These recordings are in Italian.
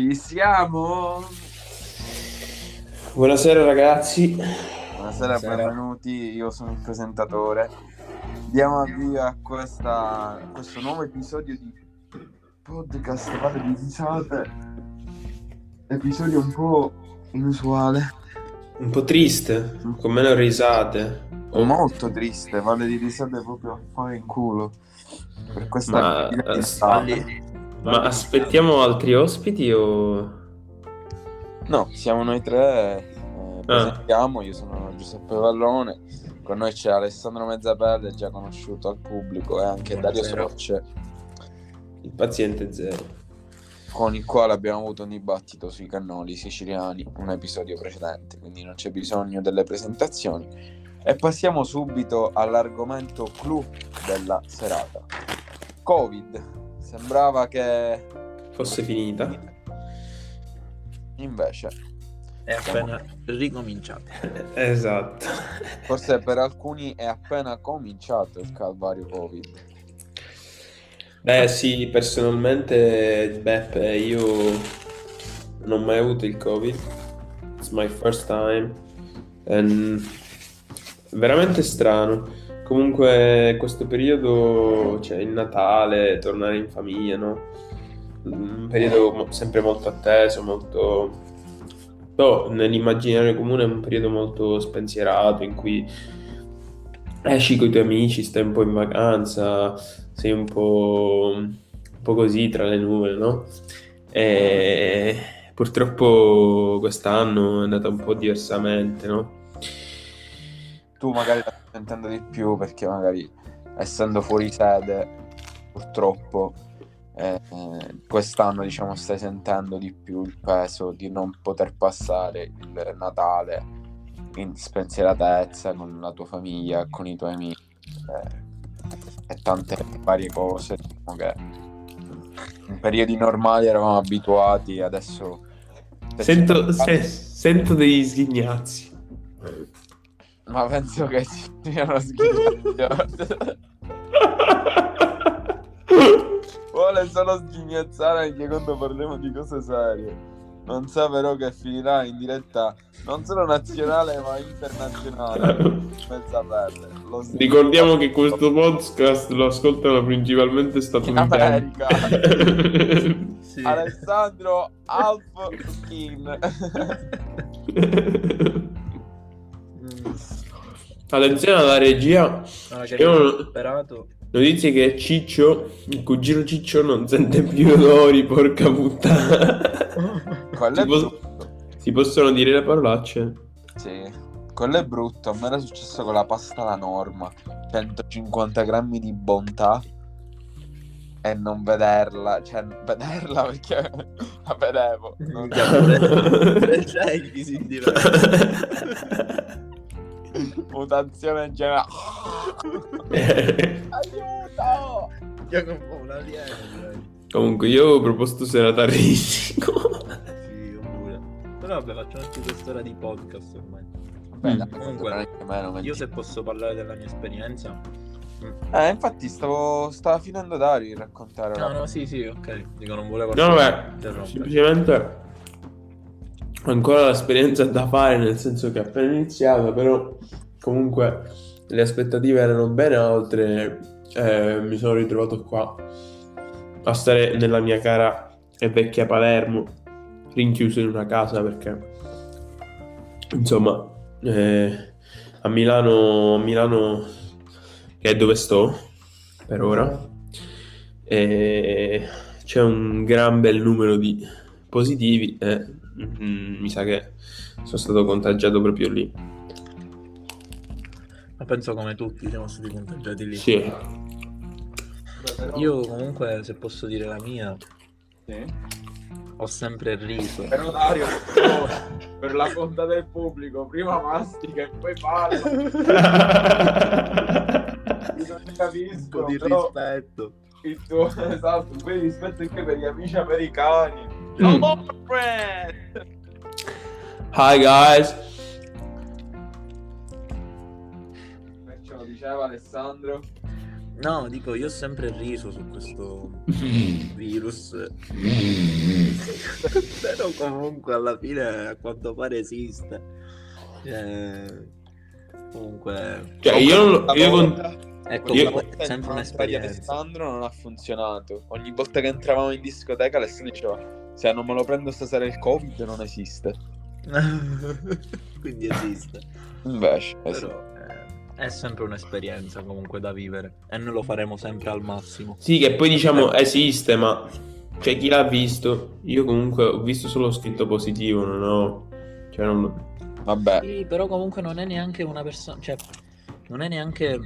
Ci siamo! Buonasera ragazzi. Buonasera, Buonasera. benvenuti, io sono il presentatore. Diamo avvio a, questa, a questo nuovo episodio di podcast Vale di risate. Episodio un po' inusuale, Un po' triste, con meno risate. Oh, molto triste, Vale di risate proprio a fare in culo. Per questa Ma, eh, estate. Ma aspettiamo altri ospiti o... No, siamo noi tre, Ah. eh, presentiamo, io sono Giuseppe Vallone, con noi c'è Alessandro Mezzapelle, già conosciuto al pubblico, e anche Dario Buonasera. Socce, Il paziente zero. con il quale abbiamo avuto un dibattito sui cannoli siciliani, un episodio precedente, quindi non c'è bisogno delle presentazioni. E passiamo subito all'argomento clou della serata. Covid. Sembrava che Fosse finita. invece, È appena ricominciato. Esatto. forse per alcuni è appena cominciato il calvario Covid. Beh sì, personalmente, Beppe, io non ho mai avuto il Covid. It's my first time. And... Veramente strano. Comunque questo periodo, cioè il Natale, tornare in famiglia, no? Un periodo sempre molto atteso, molto... No, nell'immaginario comune è un periodo molto spensierato in cui esci con i tuoi amici, stai un po' in vacanza, sei un po', un po' così tra le nuvole, no? E purtroppo quest'anno è andata un po' diversamente, no? tu magari sentendo di più perché magari essendo fuori sede purtroppo eh, quest'anno diciamo stai sentendo di più il peso di non poter passare il Natale in spensieratezza con la tua famiglia con i tuoi amici eh, e tante varie cose diciamo che in periodi normali eravamo abituati adesso Sento, se- sento degli sghignazzi. Ma penso che ci siano sghignazzi Vuole solo sghignazzare anche quando parliamo di cose serie. Non sa però che finirà in diretta non solo nazionale ma internazionale. Lo sghignazzare- Ricordiamo che questo podcast lo ascoltano principalmente in statunitensi. Sì. Alessandro Alf Skin. Attenzione alla regia, ora che Io- abbiamo superato. notizie che Ciccio, il cugino Ciccio non sente più odori, porca puttana. Quello Si, brutto. si possono dire le parolacce? Sì, quello è brutto. A me era successo con la pasta alla norma. 150 grammi di bontà e non vederla, cioè vederla perché la vedevo. Non Fratelli si diventa. mutazione in generale. Aiuto! Io come un alieno. Comunque io avevo proposto serata risico. Sì, io pure. Però vabbè, facciamo anche quest'ora di podcast ormai. Beh, Mm. dai, Comunque, Io se posso parlare della mia esperienza. mm. Eh, infatti stavo stava finendo Dario di raccontare No, no, sì, sì, ok. Dico, non volevo No, vabbè, semplicemente ho ancora l'esperienza da fare, nel senso che è appena iniziato, però comunque le aspettative erano ben altre. eh, mi sono ritrovato qua a stare nella mia cara e vecchia Palermo, rinchiuso in una casa perché, insomma, eh, a Milano, Milano, che è dove sto per ora, e c'è un gran bel numero di positivi e mm, mi sa che sono stato contagiato proprio lì. Ma penso come tutti siamo stati contagiati lì. Sì, Io comunque, se posso dire la mia, Sì. ho sempre riso. Però Dario, per la conta del pubblico, prima mastica e poi parla. Io non Un capisco, po' di però rispetto. il tuo esatto, poi rispetto anche per gli amici americani. Mm. Hello, friend! Hi guys. Ce lo diceva Alessandro. No, dico, io ho sempre riso su questo virus. Però comunque alla fine a quanto pare esiste. Cioè, comunque Cioè, io non lo- io con- è Io- sempre Sempre un'esperienza. Alessandro non ha funzionato. Ogni volta che entravamo in discoteca Alessandro diceva se non me lo prendo stasera il covid non esiste. Quindi esiste. Invece, eh sì. Però eh, è sempre un'esperienza comunque da vivere e noi lo faremo sempre al massimo. Sì, che poi diciamo esiste, ma cioè chi l'ha visto? Io comunque ho visto solo scritto positivo, non ho... Cioè non... vabbè, Sì, però comunque non è neanche una persona, cioè non è neanche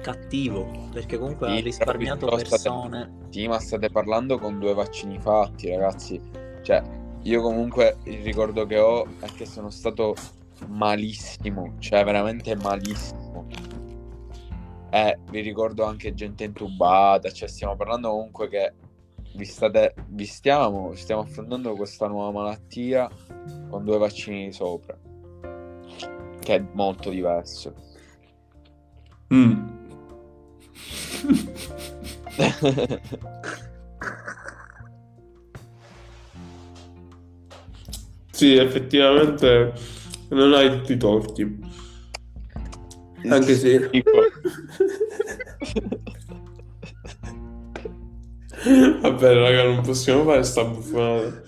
cattivo, perché comunque Sì, ha risparmiato però state- persone. sì, ma state parlando con due vaccini fatti, ragazzi. Cioè, io comunque il ricordo che ho è che sono stato malissimo, cioè veramente malissimo. Eh, vi ricordo anche gente intubata, cioè stiamo parlando comunque che vi state, vi stiamo, stiamo affrontando questa nuova malattia con due vaccini di sopra, che è molto diverso. Mm. Sì, effettivamente non hai tutti i torti. Anche se... Vabbè, raga, non possiamo fare sta buffonata.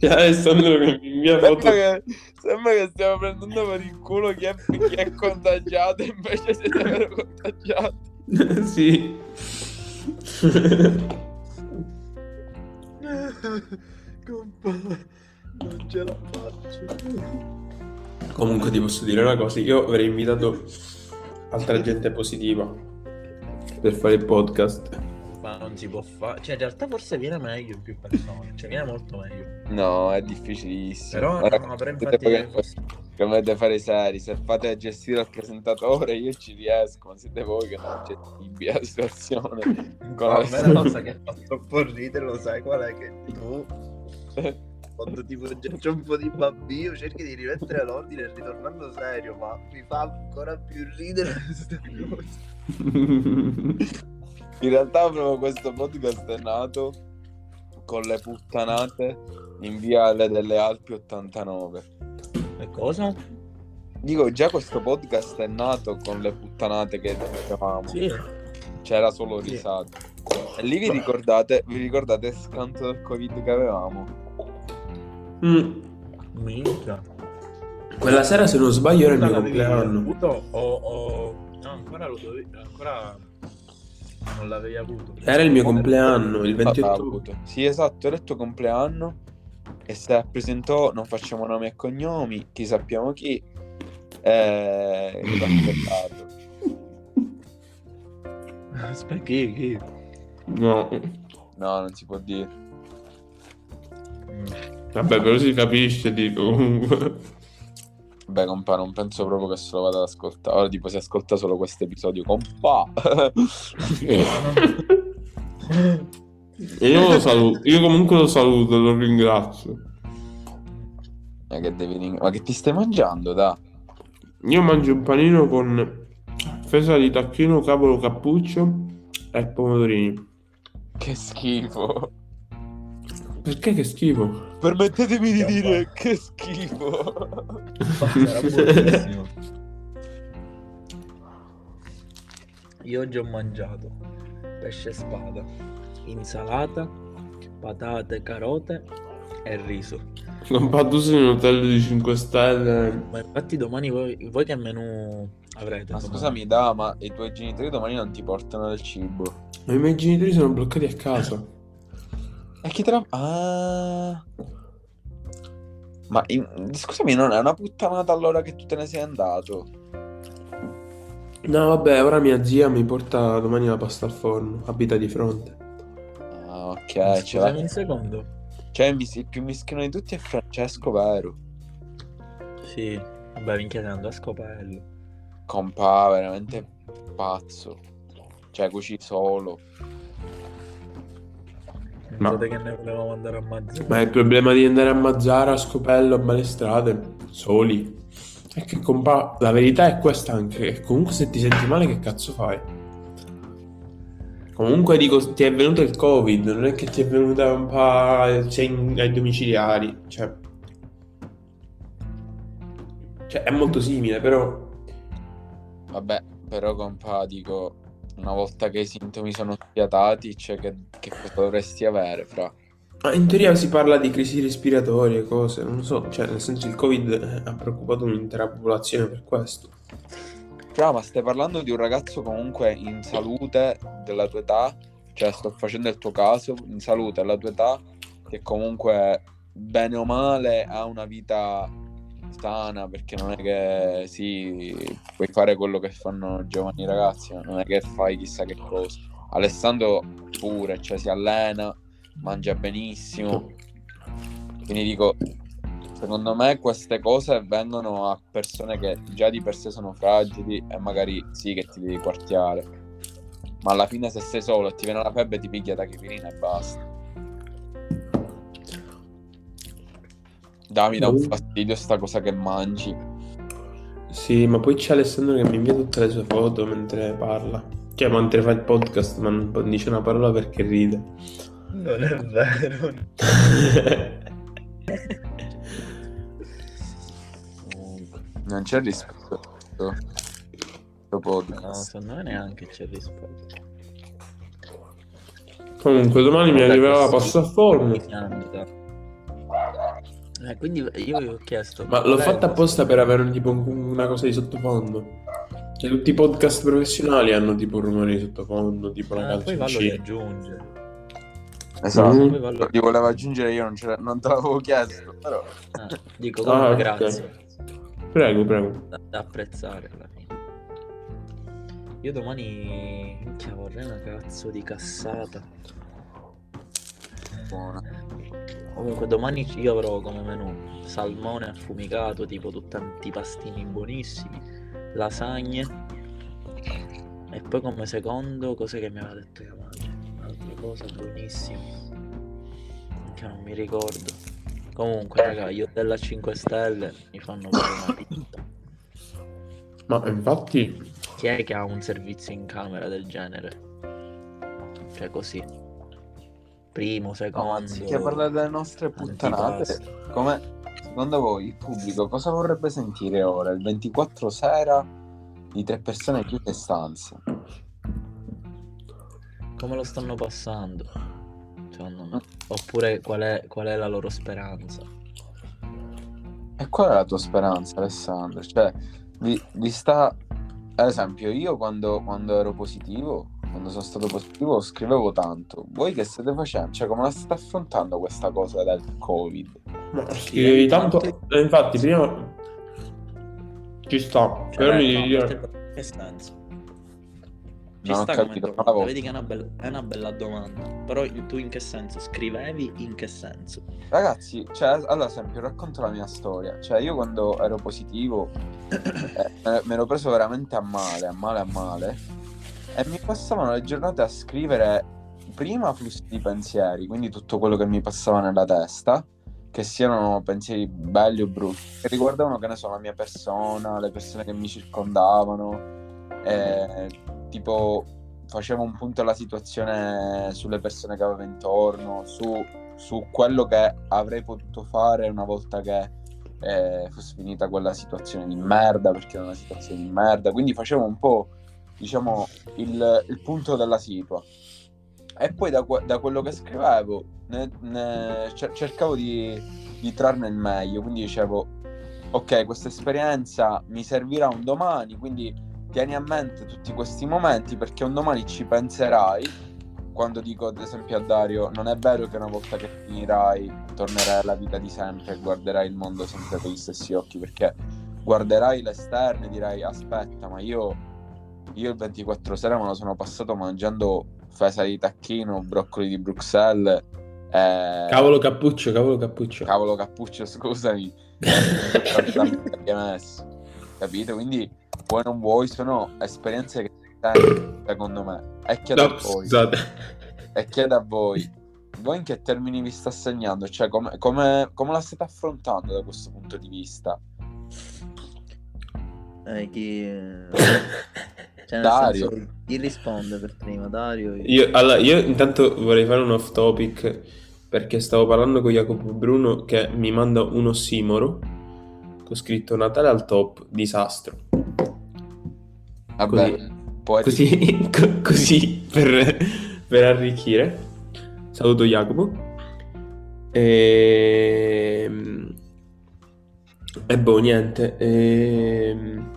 Cioè, Alessandro che mi foto... che, sembra che stiamo prendendo per il culo chi è, chi è contagiato, invece siete vero contagiati. sì. non ce la faccio. Comunque ti posso dire una cosa, io avrei invitato altra gente positiva per fare il podcast. Ma non si può fare. Cioè, in realtà forse viene meglio in più persone. Cioè, viene molto meglio. No, è difficilissimo. Però, Ora, no, però infatti. che- che dovete fare seri, se fate gestire il presentatore io ci riesco, ma siete voi che non gestibile la situazione. Con No, a la cosa che fa troppo ridere, lo sai qual è? Che tu, quando tipo c'è un po' di bambino, cerchi di rimettere l'ordine ritornando serio, ma mi fa ancora più ridere questa cosa. In realtà proprio questo podcast è nato con le puttanate in viale delle Alpi 89. E cosa? Dico, già questo podcast è nato con le puttanate che facevamo. Sì. C'era solo Sì. risate. E lì vi ricordate, vi ricordate il scanto del Covid che avevamo? Mm. Minchia. Quella sera, se non sbaglio, era il mio compleanno. avuto o, o... No, ancora lo dovevi... Ancora non l'avevi avuto. Era il mio compleanno, il Ah, 28 avuto. Sì, esatto, era il tuo compleanno. E se presentò, non facciamo nomi e cognomi, chi sappiamo chi. Eh. Aspetta, chi? chi? No, No, non si può dire. Vabbè, però si capisce, dico comunque. Beh, compa, non penso proprio che se lo vada ad ascoltare. Ora, tipo, si ascolta solo questo episodio, compa. E io lo saluto, io comunque lo saluto, lo ringrazio. Ma che, devi Ma che ti stai mangiando, da? Io mangio un panino con fesa di tacchino, cavolo cappuccio e pomodorini. Che schifo. Perché che schifo? Permettetemi di dire che schifo. Sarà buonissimo. Io oggi ho mangiato pesce spada, insalata, patate, carote e riso. Compa, tu sei in un hotel di 5 stelle. Ma infatti domani voi, voi che menù avrete? Ma domani? scusami, da, ma i tuoi genitori domani non ti portano del cibo? Ma i miei genitori sono bloccati a casa. E chi te la... Ah... Ma in- scusami, non è una puttanata allora che tu te ne sei andato? No, vabbè, ora mia zia mi porta domani la pasta al forno. Abita di fronte. Ah, ok. Scusami un secondo. Cioè, il più mischino di tutti è Francesco, vero? Sì, vabbè, minchia, sei andato a scopello. Compa, veramente pazzo. Cioè, cuci solo. Ma- Pensate che ne volevamo andare a Mazzara? Ma il problema di andare a Mazzara, a Scopello, a Balestrade, soli. È che compa, la verità è questa anche, che comunque se ti senti male che cazzo fai? Comunque dico, ti è venuto il covid, non è che ti è venuta un po'... sei in- ai domiciliari, cioè... Cioè, è molto simile, però... Vabbè, però compa, dico, una volta che i sintomi sono spiatati, cioè che, che cosa dovresti avere, fra? Ma in teoria si parla di crisi respiratorie, cose, non lo so, cioè nel senso il Covid ha preoccupato un'intera popolazione per questo. Fra, ma stai parlando di un ragazzo comunque in salute della tua età, cioè sto facendo il tuo caso, in salute della tua età, che comunque bene o male ha una vita sana, perché non è che sì, puoi fare quello che fanno i giovani ragazzi, non è che fai chissà che cosa. Alessandro pure, cioè si allena, mangia benissimo. Quindi dico, secondo me queste cose vengono a persone che già di per sé sono fragili e magari sì che ti devi quartiare. Ma alla fine se sei solo e ti viene la febbre ti picchia tachipirina e basta. Dammi da un fastidio sta cosa che mangi. Sì, ma poi c'è Alessandro che mi invia tutte le sue foto mentre parla. Cioè, mentre fa il podcast, ma non dice una parola perché ride. Non è vero. Non c'è rispetto. Questo No, podcast. secondo me neanche c'è rispetto. Comunque, domani mi arriverà la pasta a forno. Eh, quindi io vi ho chiesto. Ma l'ho fatta apposta per avere un- tipo un- una cosa di sottofondo. Cioè, tutti i podcast professionali hanno tipo un rumore di sottofondo, tipo la vostro- Eh, poi vallo aggiungere. Esatto. Mm. Poi vallo... Ti volevo aggiungere io, non, ce l'ho- non te l'avevo chiesto, però. eh, dico Ah, come ok. grazie. Prego, prego. Da, da apprezzare alla fine. Io domani minchia, vorrei una cazzo di cassata. Buona. Comunque domani io avrò come menù salmone affumicato, tipo tutti antipastini buonissimi, lasagne e poi come secondo cose che mi aveva detto mia madre, altre cose buonissime che non mi ricordo. Comunque raga, io della 5 stelle mi fanno pure una pizza. Ma infatti, Chi è che ha un servizio in camera del genere? Cioè così. Primo, No, secondo. anziché parlare delle nostre puttanate, come secondo voi il pubblico cosa vorrebbe sentire ora? Il 24 sera di tre persone chiuse in stanza. Come lo stanno passando? Secondo me. Oppure qual è, qual è la loro speranza? E qual è la tua speranza, Alessandro? Cioè, vi, vi sta. Ad esempio, io quando, quando ero positivo, quando sono stato positivo, scrivevo tanto. Voi che state facendo? Cioè, come la state affrontando questa cosa del Covid? ma scrivevi tanto... eh, infatti, prima... Ci sta, però mi devi no, dire... Cioè, Che senso? Ci Non ho sta come capito, bravo. vedi che è una, bella, è una bella domanda. Però tu in che senso? Scrivevi in che senso? Ragazzi, cioè, allora, ad esempio, racconto la mia storia. Cioè, io quando ero positivo, eh, me- ero preso veramente a male, a male, a male. E mi passavano le giornate a scrivere prima flussi di pensieri, quindi tutto quello che mi passava nella testa, che siano pensieri belli o brutti, che riguardavano, che ne so, la mia persona, le persone che mi circondavano. eh, tipo, facevo un punto alla situazione sulle persone che avevo intorno, su su quello che avrei potuto fare una volta che eh, fosse finita quella situazione di merda, perché era una situazione di merda. Quindi facevo un po', diciamo, il, il punto della situa. E poi da, da quello che scrivevo ne- ne- cer- cercavo di, di trarne il meglio. Quindi dicevo, ok, questa esperienza mi servirà un domani, quindi tieni a mente tutti questi momenti perché un domani ci penserai quando dico ad esempio a Dario, non è vero che una volta che finirai tornerai alla vita di sempre e guarderai il mondo sempre con gli stessi occhi, perché guarderai l'esterno e dirai aspetta, ma io, io il 24 sera me lo sono passato mangiando fesa di tacchino, broccoli di Bruxelles, eh, Cavolo cappuccio, cavolo cappuccio. cavolo cappuccio, scusami, messo, capito? Quindi vuoi non vuoi, sono esperienze che secondo me. E chiedo No, a voi. scusate. E chiedo a voi, voi in che termini vi sta segnando? Cioè, come, come- come la state affrontando da questo punto di vista? Eh, chi... Cioè, Dario. senso, chi risponde per prima? Dario? Io, allora, io intanto vorrei fare un off topic perché stavo parlando con Jacopo Bruno che mi manda un ossimoro con scritto Natale al top, disastro. Vabbè, Così. poi Così, co- così per, per arricchire. Saluto Jacopo. Ehm, E, boh, niente. Ehm,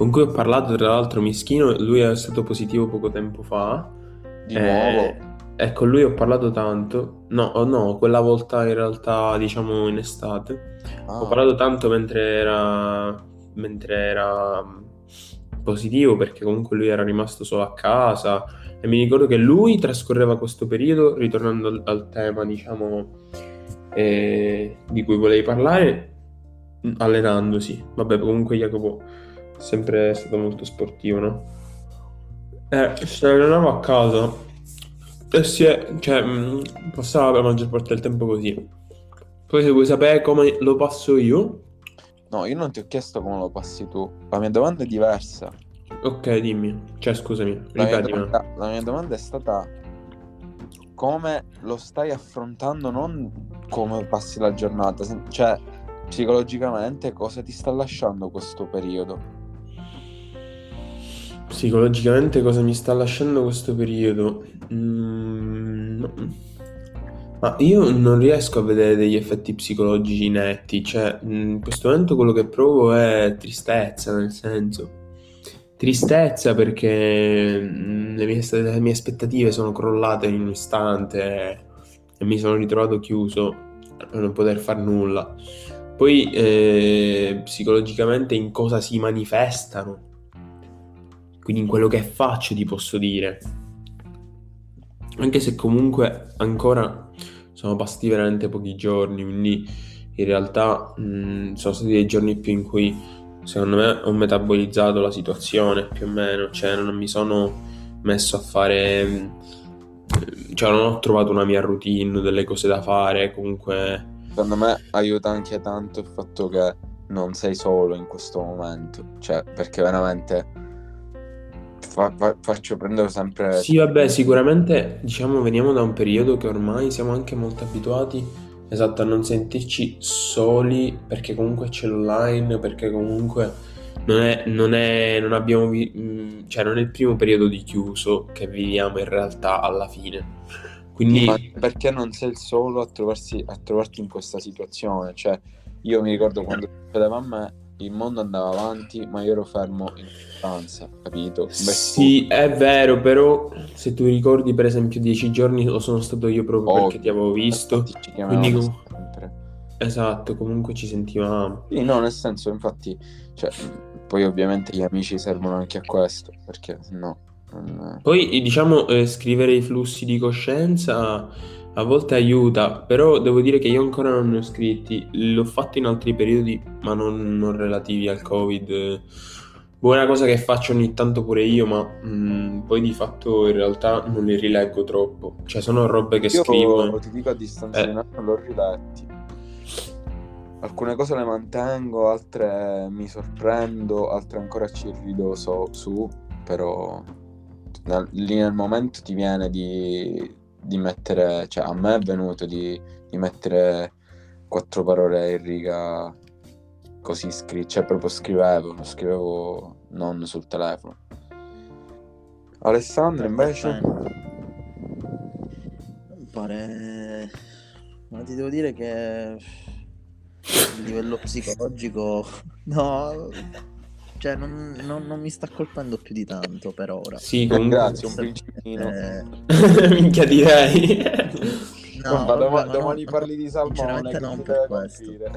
Con cui ho parlato, tra l'altro, Mischino. Lui è stato positivo poco tempo fa. di Eh, nuovo. E con lui ho parlato tanto. No, oh no, quella volta in realtà, diciamo, in estate. Ah, Ho parlato tanto mentre era, mentre era mm, positivo perché comunque lui era rimasto solo a casa e mi ricordo che lui trascorreva questo periodo, ritornando al, al tema diciamo eh, di cui volevi parlare, mm, allenandosi. Vabbè, comunque Jacopo sempre stato molto sportivo, no? Eh, si allenava a casa e si è, cioè, mm, passava la maggior parte del tempo così. Poi se vuoi sapere come lo passo io, No, io non ti ho chiesto come lo passi tu. La mia domanda è diversa. ok, dimmi. Cioè, scusami, La mia, ripetimi. domanda, la mia domanda è stata come lo stai affrontando, non come passi la giornata, cioè psicologicamente cosa ti sta lasciando questo periodo? Psicologicamente cosa mi sta lasciando questo periodo? Mm. Ma io non riesco a vedere degli effetti psicologici netti, cioè mm, in questo momento quello che provo è tristezza, nel senso. Tristezza perché mm, le mie, le mie aspettative sono crollate in un istante e mi sono ritrovato chiuso per non poter fare nulla. Poi eh, psicologicamente in cosa si manifestano? Quindi in quello che faccio ti posso dire. Anche se comunque ancora sono passati veramente pochi giorni, quindi in realtà mh, sono stati dei giorni più in cui secondo me ho metabolizzato la situazione più o meno, cioè non mi sono messo a fare, mh, cioè non ho trovato una mia routine, delle cose da fare, comunque. Secondo me aiuta anche tanto il fatto che non sei solo in questo momento, cioè perché veramente fa- fa- faccio prendere sempre... Sì, vabbè, sicuramente diciamo veniamo da un periodo che ormai siamo anche molto abituati, esatto, a non sentirci soli perché comunque c'è l'online, perché comunque non è, non è, non abbiamo, vi- mh, cioè non è il primo periodo di chiuso che viviamo in realtà alla fine. Quindi, Ma perché non sei il solo a, trovarsi, a trovarti in questa situazione? Cioè, io mi ricordo quando succedeva a me, il mondo andava avanti, ma io ero fermo in stanza, capito? Invece sì, è vero, però se tu ricordi per esempio dieci giorni lo sono stato io proprio Ovvio. perché ti avevo visto. ci Quindi com- sempre. Esatto, comunque ci sentivamo. Sì, no, nel senso, infatti, cioè, poi ovviamente gli amici servono anche a questo, perché no. non- Poi diciamo eh, scrivere i flussi di coscienza a volte aiuta, però devo dire che io ancora non ne ho scritti, l'ho fatto in altri periodi ma non, non relativi al Covid. Boh, è una cosa che faccio ogni tanto pure io, ma mm, poi di fatto in realtà non li rileggo troppo. Cioè sono robe che Io scrivo. ti dico a distanza Eh. di un anno l'ho riletti. Alcune cose le mantengo, altre mi sorprendo, altre ancora ci rido so- su, però lì nel momento ti viene di, di mettere, cioè a me è venuto di, di mettere quattro parole in riga così scritte, cioè proprio scrivevo, lo scrivevo non sul telefono. Alessandro invece... Pare... Ma ti devo dire che a livello psicologico no, cioè non, non- non mi sta colpendo più di tanto per ora. Sì, comunque... Grazie, un principino. Eh, Minchia direi. no, vabbè, domani, ma domani no, parli di salmone sinceramente non per questo. capire.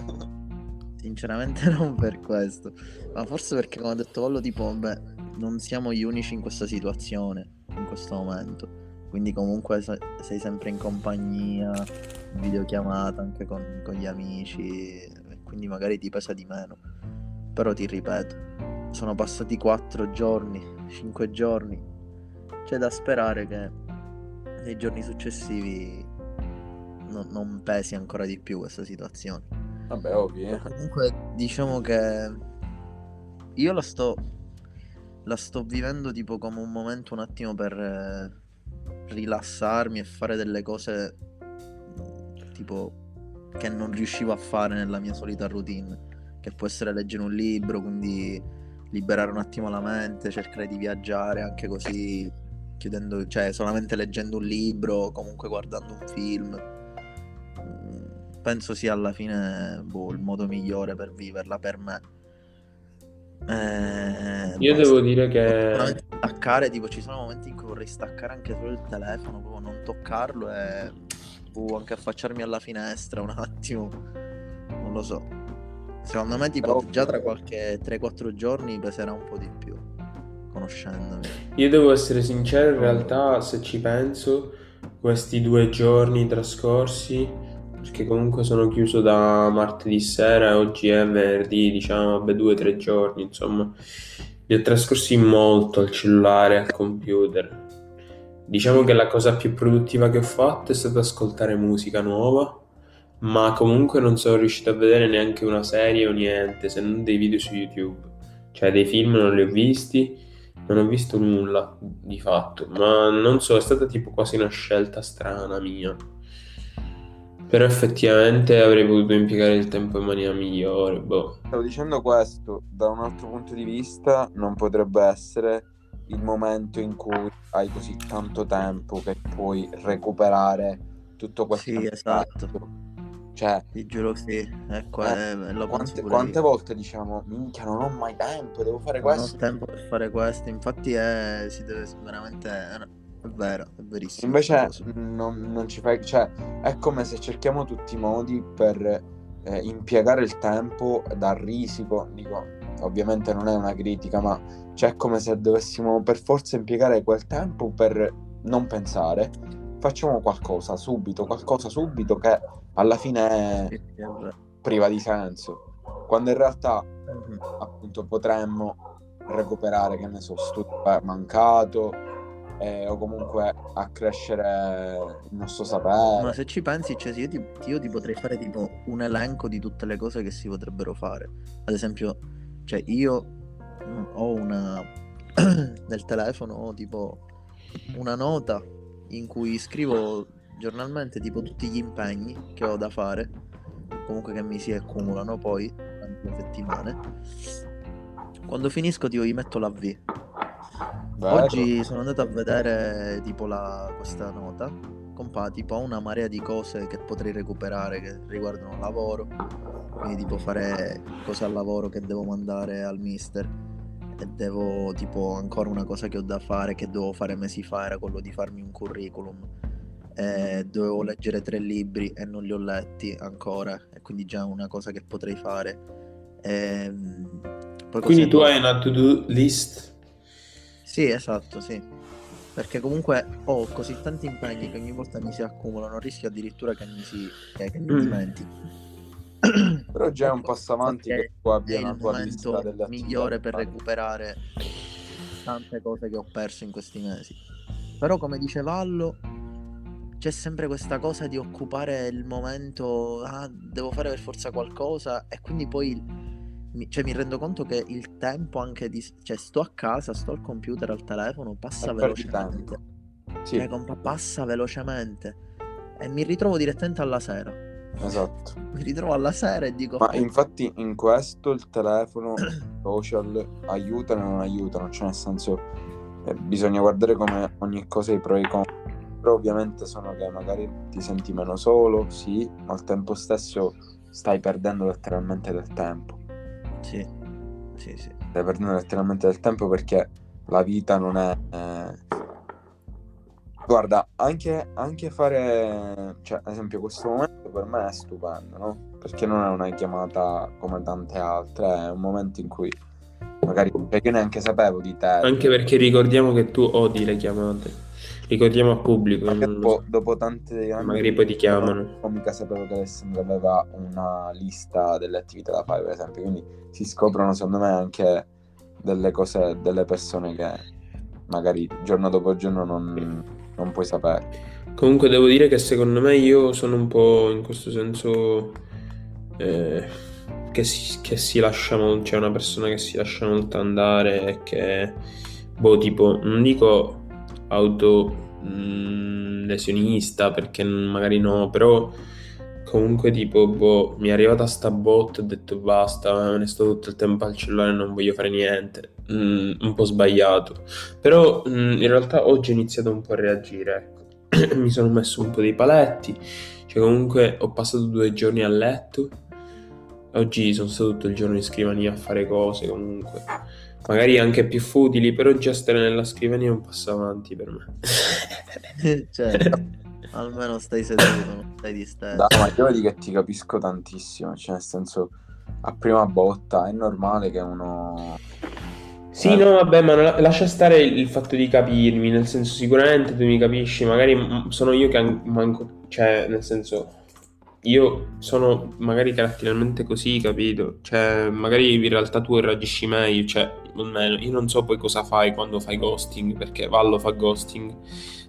Sinceramente non per questo, ma forse perché come ha detto Vollo tipo, vabbè, non siamo gli unici in questa situazione, in questo momento. Quindi comunque se- sei sempre in compagnia, videochiamata anche con, con gli amici, quindi magari ti pesa di meno. Però ti ripeto, sono passati 4 giorni, 5 giorni. C'è da sperare che nei giorni successivi non- non pesi ancora di più questa situazione. Vabbè, ovvio. eh. Comunque diciamo che io la sto, la sto vivendo tipo come un momento un attimo per eh, rilassarmi e fare delle cose mm, tipo che non riuscivo a fare nella mia solita routine, che può essere leggere un libro, quindi liberare un attimo la mente, cercare di viaggiare anche così, chiudendo, cioè solamente leggendo un libro, comunque guardando un film. Mm, Penso sia alla fine boh, il modo migliore per viverla per me. Eh, Io devo dire che staccare, tipo ci sono momenti in cui vorrei staccare anche solo il telefono, proprio non toccarlo e boh, anche affacciarmi alla finestra un attimo. Non lo so. Secondo me tipo Però- già tra qualche 3-4 giorni peserà un po' di più, conoscendomi. Io devo essere sincero, in realtà, se ci penso, questi due giorni trascorsi, perché comunque sono chiuso da martedì sera e oggi è venerdì, diciamo, vabbè, due o tre giorni, insomma, li ho trascorsi molto al cellulare, al computer. Diciamo che la cosa più produttiva che ho fatto è stata ascoltare musica nuova, ma comunque non sono riuscito a vedere neanche una serie o niente, se non dei video su YouTube. Cioè, dei film non li ho visti. Non ho visto nulla di fatto, ma non so, è stata tipo quasi una scelta strana mia. Però effettivamente avrei potuto impiegare il tempo in maniera migliore, boh. Stavo dicendo questo, da un altro punto di vista non potrebbe essere il momento in cui hai così tanto tempo che puoi recuperare tutto quel Sì, tempo esatto. Cioè, Ti giuro sì, ecco, Eh, eh, lo quante, quante volte diciamo, minchia, non ho mai tempo, devo fare Non ho questo. tempo per fare questo, infatti è, si deve veramente... È vero, è verissimo. Invece cosa. non, non ci fai, cioè, è come se cerchiamo tutti i modi per eh, impiegare il tempo dal risico, dico, ovviamente non è una critica, ma cioè, è come se dovessimo per forza impiegare quel tempo per non pensare. Facciamo qualcosa subito, qualcosa subito che alla fine è priva di senso. Quando in realtà Mhm. appunto potremmo recuperare, che ne so, studio mancato eh, o comunque accrescere il nostro sapere. Ma se ci pensi, cioè, io, ti, io ti potrei fare tipo un elenco di tutte le cose che si potrebbero fare. Ad esempio, cioè io mm, ho una nel telefono ho tipo una nota in cui scrivo giornalmente tipo tutti gli impegni che ho da fare, comunque che mi si accumulano poi durante le settimane. Quando finisco tipo gli metto la V. Vero? Oggi sono andato a vedere tipo la, questa nota, compa, tipo ho una marea di cose che potrei recuperare che riguardano il lavoro, quindi tipo fare cose al lavoro che devo mandare al mister e devo tipo ancora una cosa che ho da fare che dovevo fare mesi fa era quello di farmi un curriculum. E dovevo leggere tre libri e non li ho letti ancora e quindi già una cosa che potrei fare. Ehm, poi Quindi tu hai una to-do list? Sì, esatto, sì. Perché comunque ho così tanti impegni che ogni volta mi si accumulano, rischio addirittura che mi si che, che mi Mm. dimentichi. Però già è un passo avanti che tu è abbia una il tua lista momento delle migliore per recuperare tante cose che ho perso in questi mesi. Però come dice Vallo, c'è sempre questa cosa di occupare il momento, ah, devo fare per forza qualcosa e quindi poi mi, cioè, mi rendo conto che il tempo anche di... cioè sto a casa, sto al computer, al telefono, passa perdi velocemente. Sì, Cioè, compa, passa velocemente e mi ritrovo direttamente alla sera. Esatto. Mi ritrovo alla sera e dico... Ma "Oh, infatti in questo il telefono, i social aiutano e non aiutano, cioè nel senso eh, bisogna guardare come ogni cosa i pro e i contro. Però ovviamente sono che magari ti senti meno solo, sì, ma al tempo stesso stai perdendo letteralmente del tempo. Sì, sì, sì. Stai perdendo letteralmente del tempo perché la vita non è... eh, Guarda, anche, anche fare, cioè, ad esempio, questo momento per me è stupendo, no? Perché non è una chiamata come tante altre, è un momento in cui magari perché io neanche sapevo di te. Anche perché ricordiamo che tu odi le chiamate. Ricordiamo al pubblico. Non dopo, dopo tanti anni Magari poi ti chiamano. non mica sapevo che Alessandro aveva una lista delle attività da fare, per esempio. Quindi si scoprono, secondo me, anche delle cose, delle persone che magari giorno dopo giorno non, non puoi sapere. Comunque devo dire che secondo me io sono un po' in questo senso eh, che si, che si lascia molto, c'è una persona che si lascia molto andare e che, boh, tipo, non dico auto mh, lesionista perché magari no, però comunque tipo, boh, mi è arrivata sta bot, ho detto basta, ne sto tutto il tempo al cellulare non voglio fare niente, mm, un po' sbagliato. Però mm, in realtà oggi ho iniziato un po' a reagire, ecco. mi sono messo un po' dei paletti, cioè comunque ho passato due giorni a letto, oggi sono stato tutto il giorno in scrivania a fare cose comunque. Magari anche più futili, però già stare nella scrivania è un passo avanti per me. certo. Almeno stai seduto, non stai disteso. Dai, ma io vedi che ti capisco tantissimo, cioè nel senso, a prima botta è normale che uno... Sì, no, vabbè, ma lascia stare il fatto di capirmi, nel senso sicuramente tu mi capisci, magari sono io che manco, cioè nel senso io sono magari caratterialmente così, capito? Cioè, magari in realtà tu reagisci meglio, cioè, almeno io non so poi cosa fai quando fai ghosting, perché Vallo fa ghosting,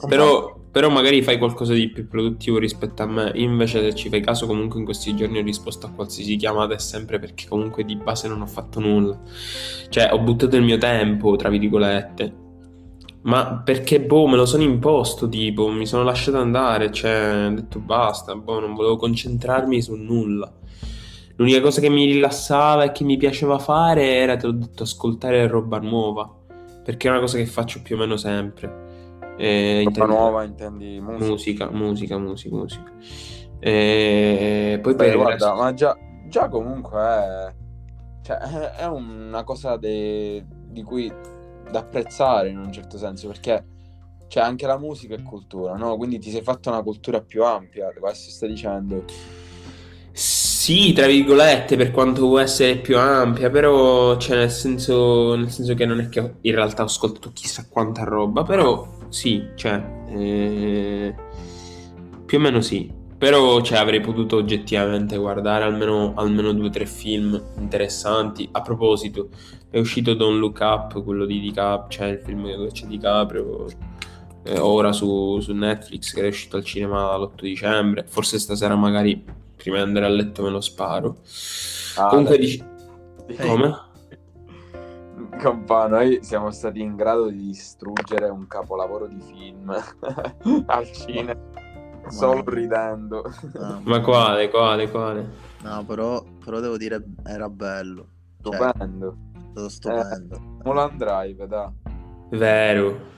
però, però, magari fai qualcosa di più produttivo rispetto a me. Io invece se ci fai caso comunque in questi giorni ho risposto a qualsiasi chiamata e sempre perché comunque di base non ho fatto nulla. Cioè, ho buttato il mio tempo, tra virgolette ma perché, boh, me lo sono imposto, tipo, mi sono lasciato andare, cioè, ho detto basta, boh, non volevo concentrarmi su nulla. L'unica cosa che mi rilassava e che mi piaceva fare era, te l'ho detto, ascoltare roba nuova, perché è una cosa che faccio più o meno sempre. Eh, roba intendi... nuova intendi musica? Musica, musica, musica, musica. E poi Beh, per guarda, resto... ma già, già comunque è, cioè, è una cosa de... di cui da apprezzare in un certo senso perché c'è anche la musica e cultura, no? Quindi ti sei fatta una cultura più ampia, questo stai dicendo. Sì, tra virgolette, per quanto può essere più ampia, però cioè, nel, senso, nel senso che non è che in realtà ho ascoltato chissà quanta roba, però sì, cioè, eh, più o meno sì. Però cioè, avrei potuto oggettivamente guardare almeno, almeno due o tre film interessanti. A proposito, è uscito Don't Look Up, quello di DiCaprio, cioè il film dove c'è DiCaprio, eh, ora su, su, Netflix, che è uscito al cinema l'8 dicembre. Forse stasera magari, prima di andare a letto, me lo sparo. Ah, Comunque dici... Come? Compa, noi siamo stati in grado di distruggere un capolavoro di film al cinema solo ridendo. No, ma quale, quale, quale? No, però, però devo dire era bello. Stupendo. Cioè, stupendo. Eh, Mulan Drive, da. Vero.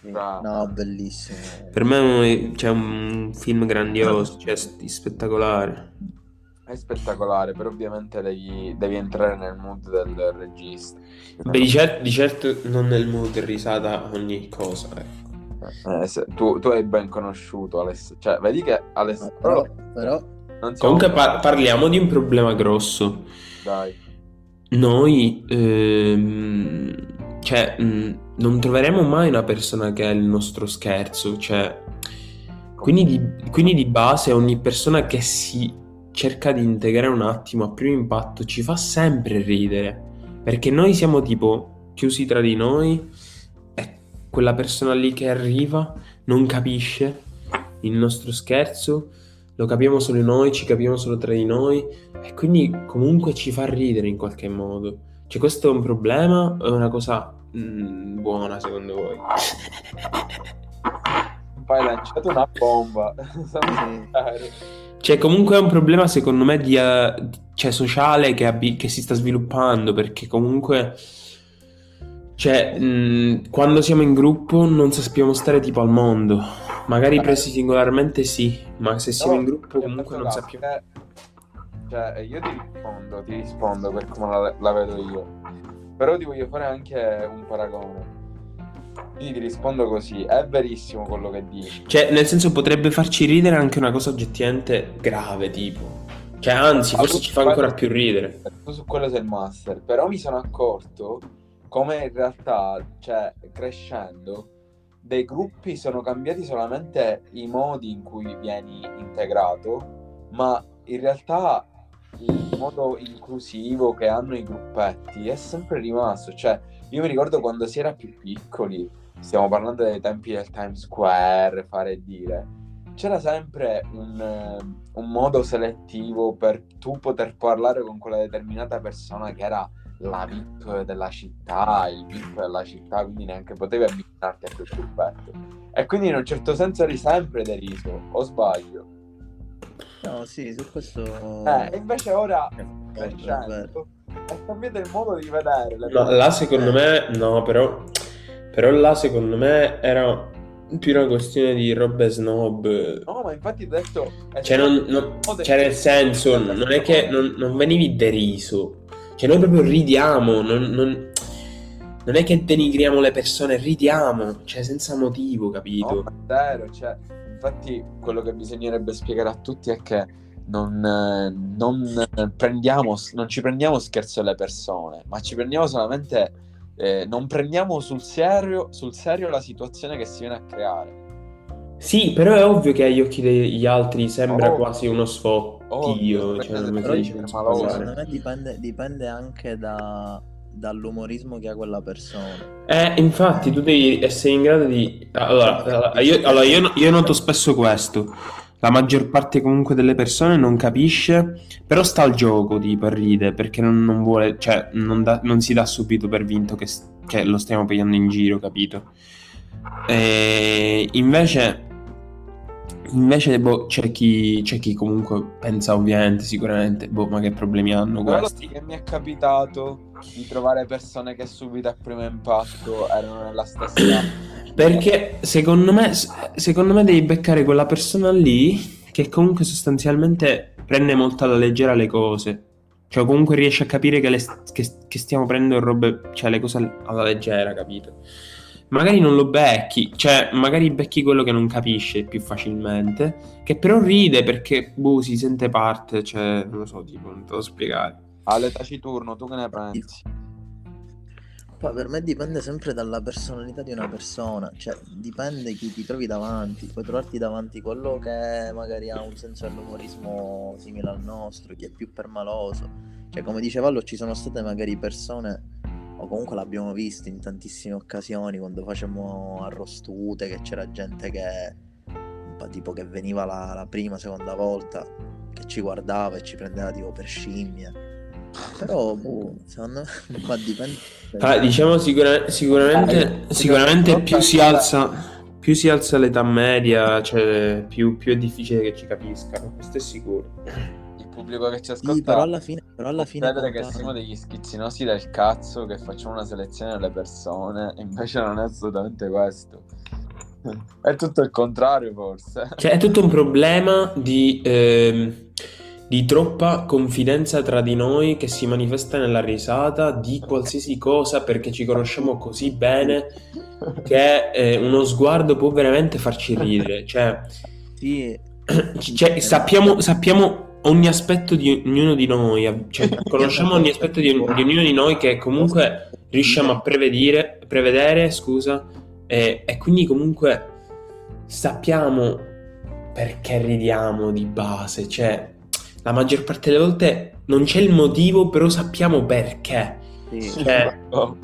No, bellissimo. Per me c'è un film grandioso, cioè spettacolare. È spettacolare, però ovviamente devi, devi entrare nel mood del regista. Beh, di, cer- di certo non nel mood risata ogni cosa, ecco. Eh, se, tu, tu, hai ben conosciuto Alessandro. Cioè, vedi che Alessandro. Però, però... Comunque par- parliamo di un problema grosso. Dai. Noi, ehm, cioè, mh, non troveremo mai una persona che è il nostro scherzo. Cioè, quindi di, quindi di base ogni persona che si cerca di integrare un attimo a primo impatto ci fa sempre ridere. Perché noi siamo tipo chiusi tra di noi quella persona lì che arriva non capisce il nostro scherzo, lo capiamo solo noi, ci capiamo solo tra di noi e quindi comunque ci fa ridere in qualche modo. Cioè questo è un problema o è una cosa mm, buona secondo voi? Poi hai lanciato una bomba. cioè comunque è un problema secondo me di, uh, cioè, sociale che, abbi- che si sta sviluppando perché comunque cioè, mh, quando siamo in gruppo non sappiamo stare tipo al mondo. Magari presi singolarmente sì, ma se siamo no, in gruppo comunque non sappiamo. Cioè, io ti rispondo, ti rispondo per come la, la, vedo io. Però ti voglio fare anche un paragone. Io ti rispondo così, è verissimo quello che dici. Cioè, nel senso potrebbe farci ridere anche una cosa oggettivamente grave, tipo. Cioè, anzi, forse ci fa ancora più ridere. Su quello sei il master. Però mi sono accorto come in realtà, cioè, crescendo, dei gruppi sono cambiati solamente i modi in cui vieni integrato, ma in realtà il modo inclusivo che hanno i gruppetti è sempre rimasto. Cioè, io mi ricordo quando si era più piccoli, stiamo parlando dei tempi del Times Square, fare e dire. c'era sempre un, un modo selettivo per tu poter parlare con quella determinata persona che era la VIP della città, il VIP della città, quindi neanche potevi avvicinarti a quel gruppetto. E quindi in un certo senso eri sempre deriso, o sbaglio? No, sì, su questo... Eh, e invece ora, crescendo, vero. è cambiato il modo di vedere le No, là secondo me, no, però, però là secondo me era più una questione di robe snob. No, ma infatti ho detto... Cioè, non, il non- cioè, nel senso, non è che non, non venivi deriso. Cioè, noi proprio ridiamo, non, non- non è che denigriamo le persone, ridiamo, cioè, senza motivo, No, capito? ma è vero, cioè, infatti quello che bisognerebbe spiegare a tutti è che non, non prendiamo, non ci prendiamo scherzo alle persone, ma ci prendiamo solamente, eh, non prendiamo sul serio, sul serio la situazione che si viene a creare. Sì, però è ovvio che agli occhi degli altri sembra Oh. quasi uno sfottio, Ovvio, cioè, mi però dice non si Secondo me dipende, dipende anche da- dall'umorismo che ha quella persona. Eh, infatti, tu devi essere in grado di. Allora, allora, io, allora, io- io noto spesso questo. La maggior parte comunque delle persone non capisce, però sta al gioco, tipo, e ride, perché non, non vuole, cioè, non, dà- non si dà subito per vinto che, s- che lo stiamo prendendo in giro, capito? E invece, invece boh, c'è chi, c'è chi comunque pensa ovviamente, sicuramente, boh, ma che problemi hanno Quello questi? che mi è capitato di trovare persone che subito a primo impatto erano nella stessa... Perché secondo me, secondo me devi beccare quella persona lì che comunque sostanzialmente prende molto alla leggera le cose. Cioè comunque riesce a capire che, le- che- che stiamo prendendo robe, cioè le cose al- alla leggera, capito? Magari non lo becchi, cioè magari becchi quello che non capisce più facilmente, che però ride perché, boh, si sente parte, cioè, non lo so, tipo, non te lo spiegare. Ale taciturno, tu che ne pensi? Poi per me dipende sempre dalla personalità di una persona, cioè dipende chi ti trovi davanti, puoi trovarti davanti quello che magari ha un senso dell'umorismo simile al nostro, chi è più permaloso, cioè come diceva Allo ci sono state magari persone, o comunque l'abbiamo visto in tantissime occasioni quando facevamo arrostute, che c'era gente che, un po' tipo che veniva la, la prima, seconda volta, che ci guardava e ci prendeva tipo per scimmie. Però, boh, secondo me, ma dipende. Ah, diciamo sicura- sicuramente, Eh, sicuramente più si alza più si alza l'età media, cioè più, più è difficile che ci capiscano, questo è sicuro. Pubblico che ci Sì, ascolta... però alla fine, però alla Può fine credere che siamo degli schizzinosi del cazzo che facciamo una selezione delle persone, invece non è assolutamente questo. È tutto il contrario, forse. Cioè è tutto un problema di, ehm, di troppa confidenza tra di noi che si manifesta nella risata di qualsiasi cosa perché ci conosciamo così bene che eh, uno sguardo può veramente farci ridere. Cioè, Sì, Cioè, sappiamo, sappiamo ogni aspetto di ognuno di noi, cioè, conosciamo ogni aspetto di, di ognuno di noi che comunque riusciamo a prevedere, prevedere scusa, e, e quindi comunque sappiamo perché ridiamo di base, cioè la maggior parte delle volte non c'è il motivo, però sappiamo perché. sì. Cioè, Oh,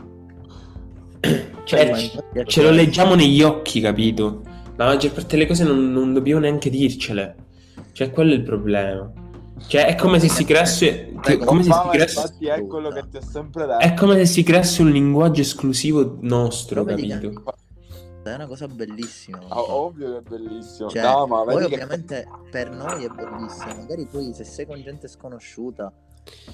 cioè, Ma ce- ce lo leggiamo negli occhi, capito? La maggior parte delle cose non, non dobbiamo neanche dircele. Cioè, quello è il problema. Cioè, è come se si creasse. che- come se si creasse infatti è quello che ti ho sempre detto. è come se si creasse un linguaggio esclusivo nostro, che capito? È una cosa bellissima. Oh, ovvio che è bellissimo. Cioè, no, ma poi vedi che ovviamente per noi è bellissimo. Magari poi se sei con gente sconosciuta,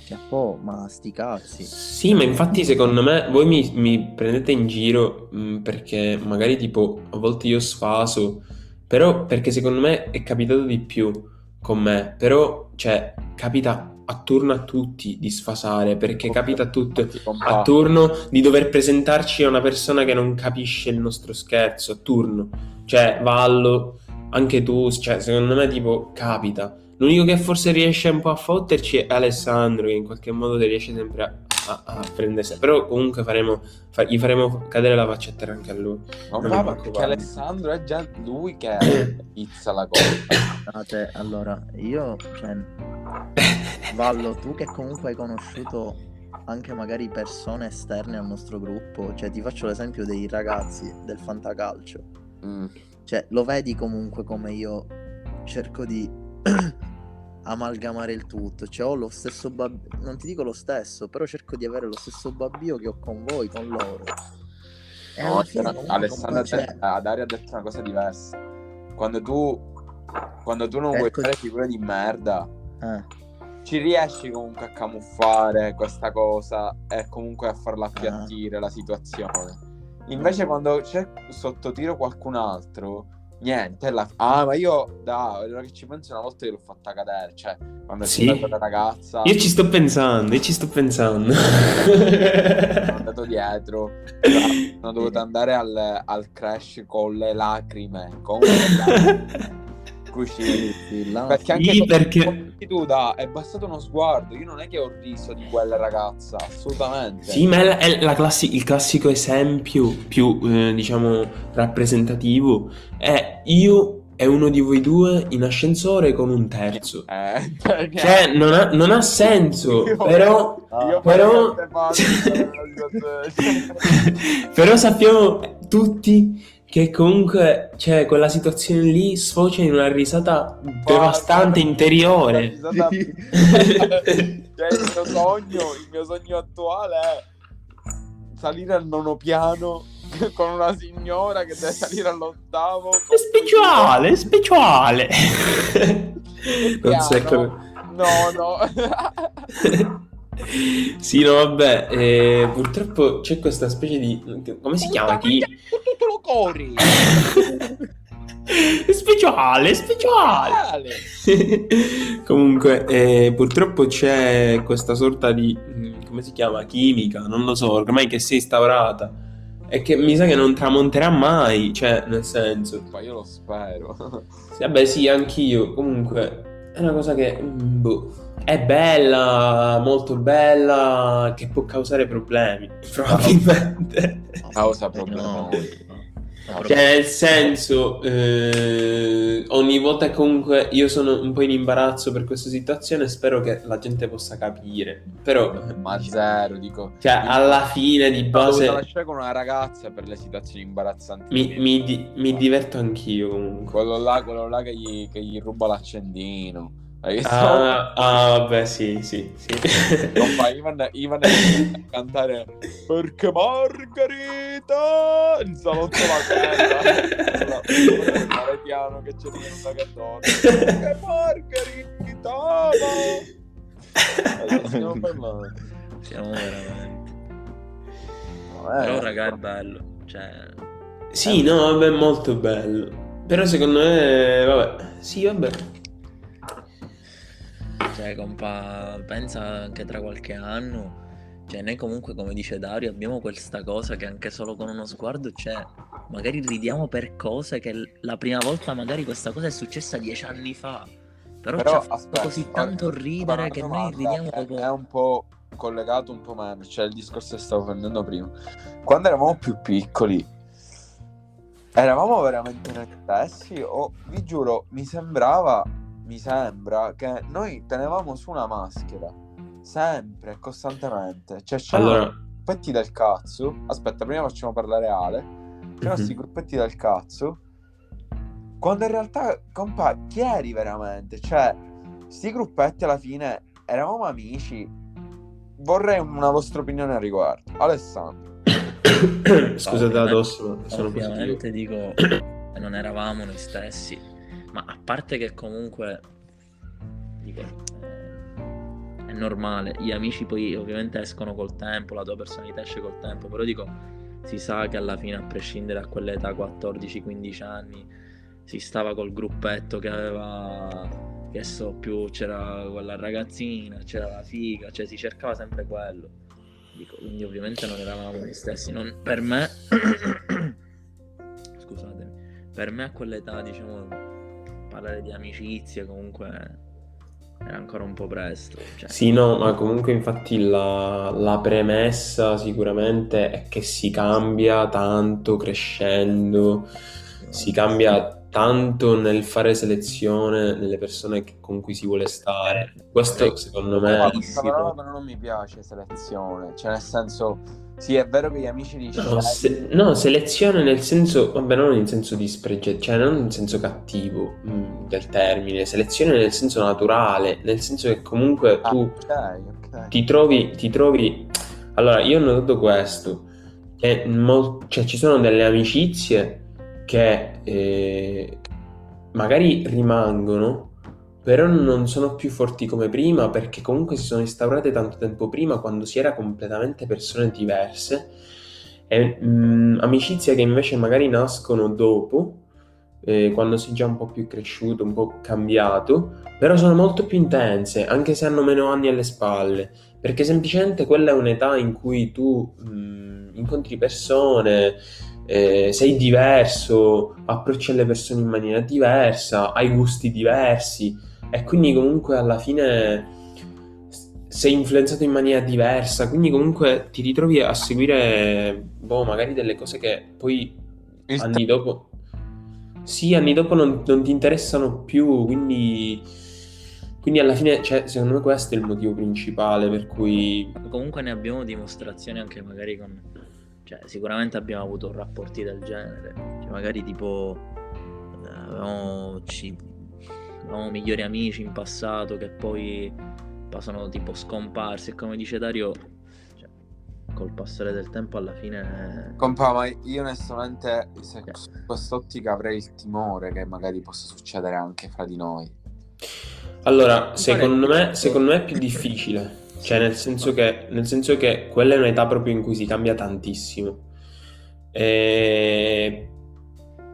cioè, oh, ma sti cazzi. Sì, ma infatti secondo me voi mi, mi prendete in giro mh, perché magari tipo a volte io sfaso, però perché secondo me è capitato di più con me, però cioè capita attorno a tutti di sfasare perché capita a tutti ti a compare. turno di dover presentarci a una persona che non capisce il nostro scherzo, a turno. Cioè, Vallo, anche tu, cioè, secondo me tipo capita. L'unico che forse riesce un po' a fotterci è Alessandro, che in qualche modo riesce sempre a, a, a prendersi. Però comunque faremo, fa- gli faremo cadere la faccia a terra anche a lui. Non mi perché. Alessandro è già lui che pizza la cosa. Allora, io, cioè, Vallo, tu che comunque hai conosciuto anche magari persone esterne al nostro gruppo, cioè ti faccio l'esempio dei ragazzi del fantacalcio. Mm. Cioè, lo vedi comunque come io cerco di amalgamare il tutto. Cioè, ho lo stesso babbio, non ti dico lo stesso, però cerco di avere lo stesso babbio che ho con voi, con loro. E No, alla fine però comunque Alessandro un po' c'è. te- Dario ha detto una cosa diversa. Quando tu, quando tu non vuoi Ecco. fare figure di merda, Eh, ci riesci comunque a camuffare questa cosa e comunque a farla appiattire la situazione. Invece quando c'è sotto tiro qualcun altro, niente, la- ah ma io, da, ora che ci penso una volta io l'ho fatta cadere, cioè quando Sì? c'è stata la ragazza, Io ci sto pensando, io ci sto pensando. sono andato dietro, sono dovuto andare al, al crash con le lacrime, con le lacrime, là- Perché anche Sì, perché- tu, da, è bastato uno sguardo. Io non è che ho riso di quella ragazza, assolutamente. Sì, ma è, la- è la classi- il classico esempio più, eh, diciamo, rappresentativo è io e uno di voi due in ascensore con un terzo. Eh, Cioè, non ha, non ha senso, Io- però... io però- però sappiamo tutti che comunque, cioè, quella situazione lì sfocia in una risata devastante interiore. Risata- Cioè, il mio sogno, il mio sogno attuale è salire al nono piano con una signora che deve salire all'ottavo. È speciale, è speciale. Non so come... No, no. Sì, no, vabbè, eh, purtroppo c'è questa specie di... come si chiama? Chi? Tu lo corri. È speciale, speciale. Comunque, eh, purtroppo c'è questa sorta di... mm, come si chiama? Chimica, non lo so, ormai che si è instaurata. E che mi sa che non tramonterà mai, cioè, nel senso... Ma io lo spero. Sì, Vabbè, sì, anch'io. Comunque, è una cosa che mm, boh, è bella, molto bella, che può causare problemi, probabilmente. Causa Eh, problemi. Cioè, nel senso, eh, ogni volta che comunque io sono un po' in imbarazzo per questa situazione, spero che la gente possa capire. Però, Ma zero, dico. cioè, alla fine di Ho base lasciare con una ragazza per le situazioni imbarazzanti. mi, mi di- mi diverto anch'io comunque. Quello là, quello là che, gli, che gli ruba l'accendino. Ah, ah, vabbè, sì, sì, sì. Compa, Ivan, Ivan è a cantare Perché Margherita il salotto la terra il piano che c'è che donna Perché Margherita Allora, stiamo parlando Siamo veramente. Eh, Però, raga, è bello. Cioè, Sì, no, vabbè, molto bello. Però secondo me, vabbè, sì, vabbè. Cioè, compa, pensa anche tra qualche anno. Cioè, noi comunque, come dice Dario, abbiamo questa cosa che anche solo con uno sguardo c'è. Magari ridiamo per cose che la prima volta magari questa cosa è successa dieci anni fa. Però, Però ci ha fatto aspetta, così tanto ridere che noi ridiamo è, dopo. è un po' collegato un po' meno, cioè il discorso che stavo prendendo prima. Quando eravamo più piccoli, eravamo veramente noi stessi o vi giuro, mi sembrava, mi sembra che noi tenevamo su una maschera sempre, costantemente. Cioè c'erano Allora, gruppetti del cazzo. Aspetta, prima facciamo parlare Ale. C'erano questi Mhm. gruppetti del cazzo. Quando in realtà, compa, chi eri veramente? Cioè, sti gruppetti alla fine eravamo amici. Vorrei una vostra opinione al riguardo. Alessandro. scusate la tosse, sono positivo. Ovviamente dico che non eravamo noi stessi, ma a parte che comunque dico, eh, è normale, gli amici poi ovviamente escono col tempo, la tua personalità esce col tempo, però dico, si sa che alla fine a prescindere da quell'età 14-15 anni si stava col gruppetto che aveva, che so più, c'era quella ragazzina, c'era la figa, cioè si cercava sempre quello. Dico, quindi ovviamente non eravamo noi stessi. non- per me, scusatemi, per me a quell'età, diciamo, parlare di amicizie comunque era ancora un po' presto. Cioè, Sì, no, ma comunque infatti la, la premessa sicuramente è che si cambia tanto crescendo, si cambia tanto nel fare selezione nelle persone che- con cui si vuole stare. Questo secondo Ma me... questa parola però non mi piace, selezione. Cioè, nel senso, Sì, è vero che gli amici li No, se- no, selezione nel senso, vabbè, non in senso di spregge, cioè non in senso cattivo mm, del termine, selezione nel senso naturale, nel senso che comunque Ah, tu ok, ok. ti trovi, ti trovi... Allora, io ho notato questo, che mol- cioè, ci sono delle amicizie che eh, magari rimangono, però non sono più forti come prima perché comunque si sono instaurate tanto tempo prima quando si era completamente persone diverse. E mm, amicizie che invece magari nascono dopo, eh, quando sei già un po' più cresciuto, un po' cambiato, però sono molto più intense, anche se hanno meno anni alle spalle, perché semplicemente quella è un'età in cui tu mm, incontri persone, eh, sei diverso, approcci alle persone in maniera diversa, hai gusti diversi e quindi comunque alla fine sei influenzato in maniera diversa, quindi comunque ti ritrovi a seguire, boh, magari delle cose che poi Il anni dopo, sì, anni dopo non, non ti interessano più, quindi, quindi alla fine, cioè, secondo me questo è il motivo principale per cui... Comunque ne abbiamo dimostrazioni anche magari con... Cioè, sicuramente abbiamo avuto rapporti del genere. Cioè, magari tipo... eh, Avevamo, ci... avevamo migliori amici in passato che poi sono tipo scomparsi e come dice Dario, cioè, col passare del tempo alla fine... Compa, ma io onestamente se Cioè. su quest'ottica avrei il timore che magari possa succedere anche fra di noi. Allora, secondo me, secondo me è più difficile, cioè nel senso che, nel senso che quella è un'età proprio in cui si cambia tantissimo. E...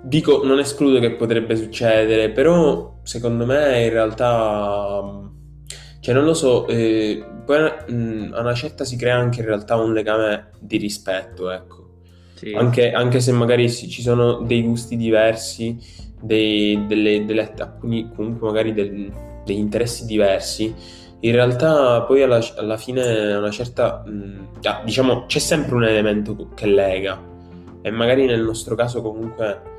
Dico, non escludo che potrebbe succedere, però secondo me in realtà, cioè non lo so, eh, poi mh, a una certa si crea anche in realtà un legame di rispetto, ecco. Sì, Anche, anche se magari ci sono dei gusti diversi, dei- delle, delle- alcuni comunque magari del- degli interessi diversi, in realtà poi alla, alla fine una certa, mh, ah, diciamo, c'è sempre un elemento che lega e magari nel nostro caso comunque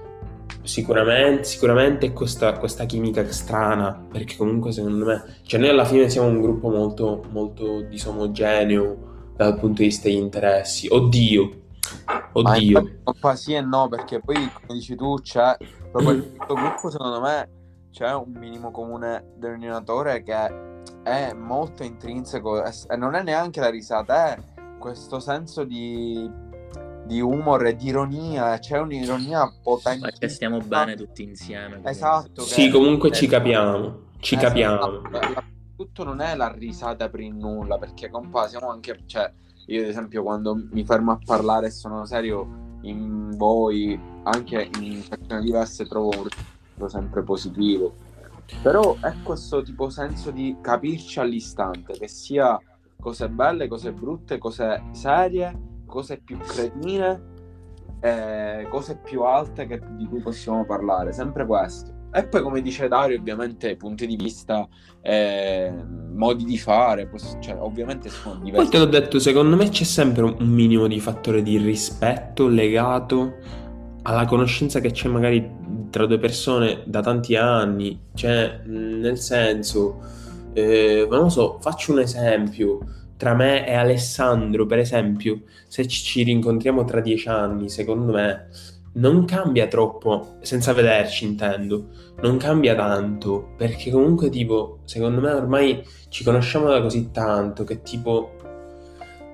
sicuramente, sicuramente questa, questa chimica strana, perché comunque secondo me, cioè noi alla fine siamo un gruppo molto, molto disomogeneo dal punto di vista degli interessi. Oddio, oddio. infatti, compa, sì e no, perché poi, come dici tu, c'è proprio questo gruppo, secondo me, c'è un minimo comune denominatore che è molto intrinseco e non è neanche la risata, è questo senso di, di humor e di ironia, c'è un'ironia potente. perché stiamo bene tutti insieme. Esatto. Sì, comunque ci capiamo, ci Eh, capiamo. sì, la- la- tutto non è la risata per il nulla, perché compa, siamo anche, cioè, io ad esempio quando mi fermo a parlare e sono serio in voi, anche in persone diverse, trovo un risultato sempre positivo. Però è questo tipo senso di capirci all'istante, che sia cose belle, cose brutte, cose serie, cose più cretine, eh, cose più alte che- di cui possiamo parlare, sempre questo. E poi, come dice Dario, ovviamente punti di vista, eh, modi di fare, poss- cioè, ovviamente sono Poi diversi. te l'ho detto, secondo me c'è sempre un minimo di fattore di rispetto legato alla conoscenza che c'è magari tra due persone da tanti anni. Cioè, nel senso, eh, non lo so, faccio un esempio. Tra me e Alessandro, per esempio, se ci, rincontriamo tra dieci anni, secondo me non cambia troppo, senza vederci intendo, non cambia tanto, perché comunque tipo, secondo me ormai ci conosciamo da così tanto che tipo,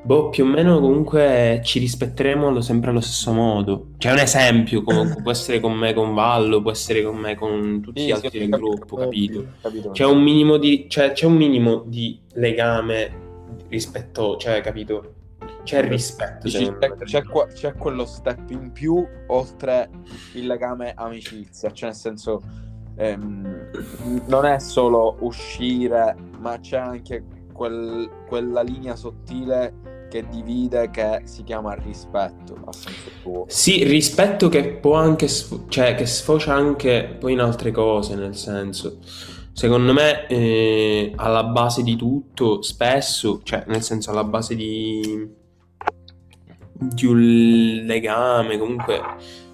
boh, più o meno comunque ci rispetteremo sempre allo stesso modo. C'è un esempio, comunque, può essere con me, con Vallo, può essere con me, con tutti Sì, gli altri del capito, gruppo, capito? capito? C'è un minimo di, cioè, c'è un minimo di legame rispetto, cioè, capito? C'è il rispetto, Dici, c'è, c'è qua- c'è quello step in più oltre il legame amicizia, cioè nel senso ehm, non è solo uscire, ma c'è anche quel- quella linea sottile che divide che si chiama rispetto a senso tuo. Sì, rispetto che può anche, sfo- cioè che sfocia anche poi in altre cose, nel senso, secondo me eh, alla base di tutto, spesso, cioè nel senso alla base di, di un legame, comunque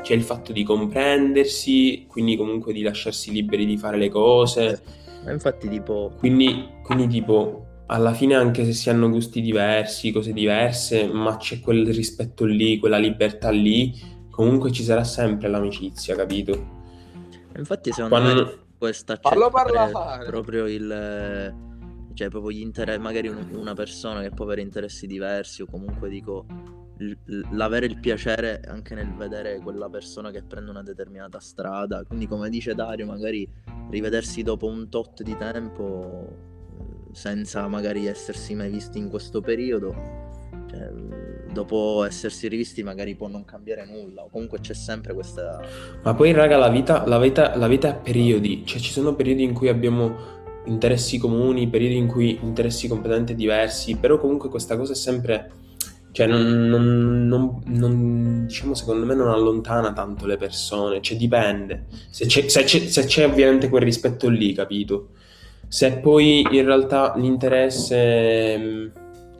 c'è il fatto di comprendersi, quindi comunque di lasciarsi liberi di fare le cose, Ma infatti tipo... quindi, quindi tipo, alla fine anche se si hanno gusti diversi, cose diverse, ma c'è quel rispetto lì, quella libertà lì, comunque ci sarà sempre l'amicizia, capito? Infatti, secondo Quando- me questa accettare parlare. proprio il cioè proprio gli interessi, magari un- una persona che può avere interessi diversi o comunque dico l- l- l'avere il piacere anche nel vedere quella persona che prende una determinata strada, quindi come dice Dario, magari rivedersi dopo un tot di tempo eh, senza magari essersi mai visti in questo periodo, cioè, dopo essersi rivisti magari può non cambiare nulla o comunque c'è sempre questa Ma poi, raga, la vita, la vita, la vita è a periodi, cioè ci sono periodi in cui abbiamo interessi comuni, periodi in cui interessi completamente diversi, però comunque questa cosa è sempre, cioè non, non- non- non- diciamo secondo me non allontana tanto le persone, cioè dipende, se c'è, se c'è- se c'è ovviamente quel rispetto lì, capito? Se poi in realtà l'interesse mh,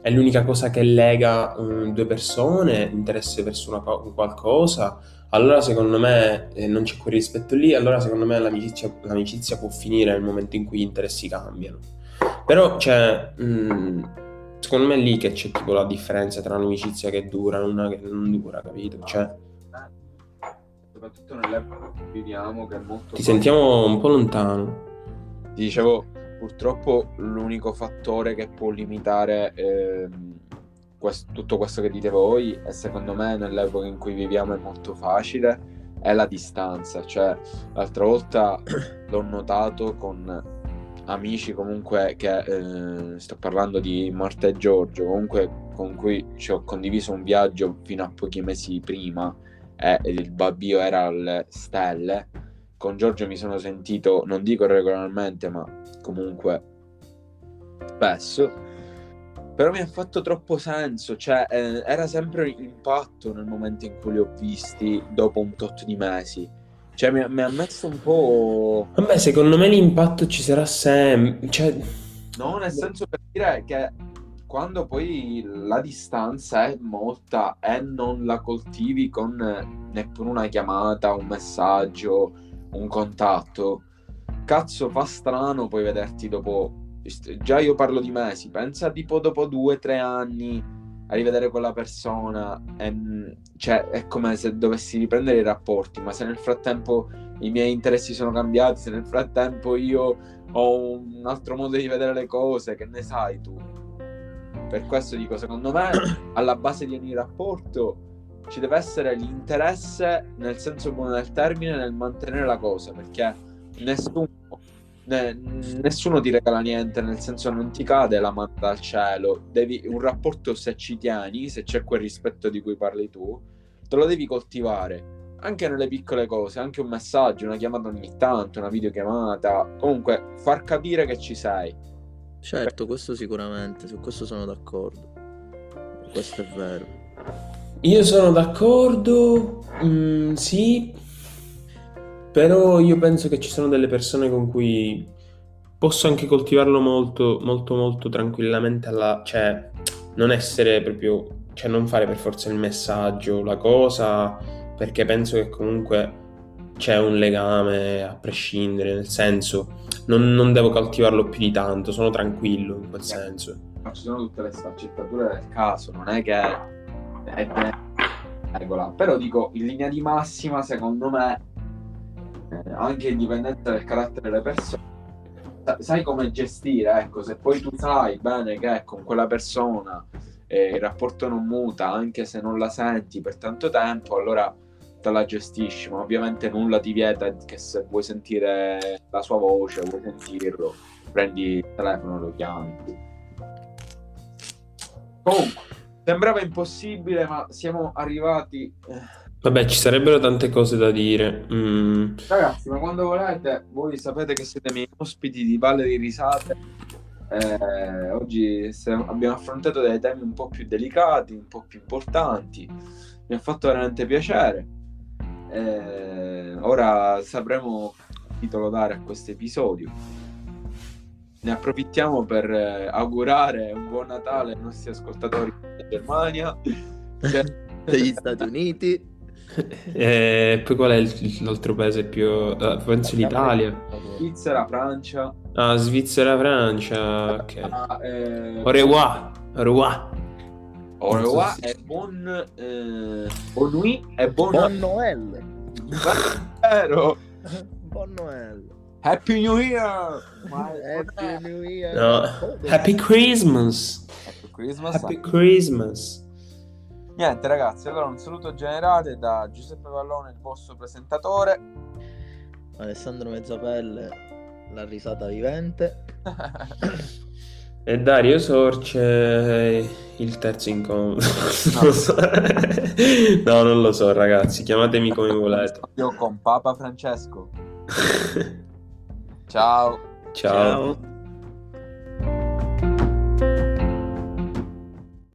è l'unica cosa che lega mh, due persone, interesse verso una co- qualcosa, allora secondo me eh, non c'è quel rispetto lì, allora secondo me l'amicizia, l'amicizia può finire nel momento in cui gli interessi cambiano. Però c'è, mh, secondo me è lì che c'è tipo la differenza tra un'amicizia che dura e una che non dura, capito? Cioè, Soprattutto nell'epoca in cui viviamo, che è molto. ti sentiamo un po' lontano. Ti dicevo, purtroppo l'unico fattore che può limitare ehm, quest- tutto questo che dite voi, e secondo me nell'epoca in cui viviamo è molto facile, è la distanza. Cioè, l'altra volta l'ho notato con amici comunque che eh, sto parlando di Marta e Giorgio, comunque con cui ci ho condiviso un viaggio fino a pochi mesi prima e il babbio era alle stelle con Giorgio mi sono sentito, non dico regolarmente, ma comunque spesso. Però mi ha fatto troppo senso, cioè eh, era sempre impatto nel momento in cui li ho visti dopo un tot di mesi. Cioè mi, mi ha messo un po'... Vabbè, secondo me l'impatto ci sarà sempre. Cioè, No, nel senso per dire che quando poi la distanza è molta e non la coltivi con neppure una chiamata, un messaggio, un contatto, cazzo fa strano poi vederti dopo. Già io parlo di mesi, pensa tipo dopo due o tre anni a rivedere quella persona, e, mm, cioè è come se dovessi riprendere i rapporti, ma se nel frattempo i miei interessi sono cambiati, se nel frattempo io ho un altro modo di vedere le cose, che ne sai tu? Per questo dico, secondo me, alla base di ogni rapporto ci deve essere l'interesse, nel senso buono del termine, nel mantenere la cosa, perché nessuno, ne- nessuno ti regala niente, nel senso non ti cade la mano dal cielo. Devi, un rapporto, se ci tieni, se c'è quel rispetto di cui parli tu, te lo devi coltivare. Anche nelle piccole cose, anche un messaggio, una chiamata ogni tanto, una videochiamata, comunque far capire che ci sei. Certo, questo sicuramente, su questo sono d'accordo. Questo è vero. io sono d'accordo, mm, sì, però io penso che ci sono delle persone con cui posso anche coltivarlo molto, molto, molto tranquillamente, alla, cioè non essere proprio, cioè non fare per forza il messaggio, la cosa, perché penso che comunque c'è un legame a prescindere, nel senso non, non devo coltivarlo più di tanto, sono tranquillo in quel senso. Ma ci sono tutte le sfaccettature del caso, non è che è regola. Però dico, in linea di massima, secondo me, eh, anche in dipendenza del carattere delle persone, sa- sai come gestire, ecco, se poi tu sai bene che con quella persona eh, il rapporto non muta, anche se non la senti per tanto tempo, allora te la gestisci, ma ovviamente nulla ti vieta che se vuoi sentire la sua voce, vuoi sentirlo, prendi il telefono e lo chiami. Comunque, sembrava impossibile, ma siamo arrivati. eh, Vabbè, ci sarebbero tante cose da dire. Mm, Ragazzi, ma quando volete, voi sapete che siete miei ospiti di Valle di Risate. Eh, oggi abbiamo affrontato dei temi un po' più delicati, un po' più importanti. Mi ha fatto veramente piacere. Eh, ora sapremo che titolo dare a questo episodio. Ne approfittiamo per eh, augurare un buon Natale ai nostri ascoltatori in Germania. Degli Stati Uniti. E poi qual è il- l'altro paese più... eh, penso l'Italia. Svizzera, Francia. Ah, Svizzera-Francia, ok. Ah, eh, Au revoir, au revoir. au revoir e buon... Eh, buon nuit e buon... Buon Noel! Vero. Buon Noel! Happy New Year! Happy New Year! No. Happy Christmas. Happy Christmas. Happy Christmas. Niente ragazzi, allora un saluto generale da Giuseppe Vallone, il vostro presentatore. Alessandro Mezzapelle, la risata vivente. E Dario Sorce, il terzo incontro. Non lo so. No, non lo so, ragazzi. Chiamatemi come volete. Io con Papa Francesco. Ciao. Ciao. Ciao.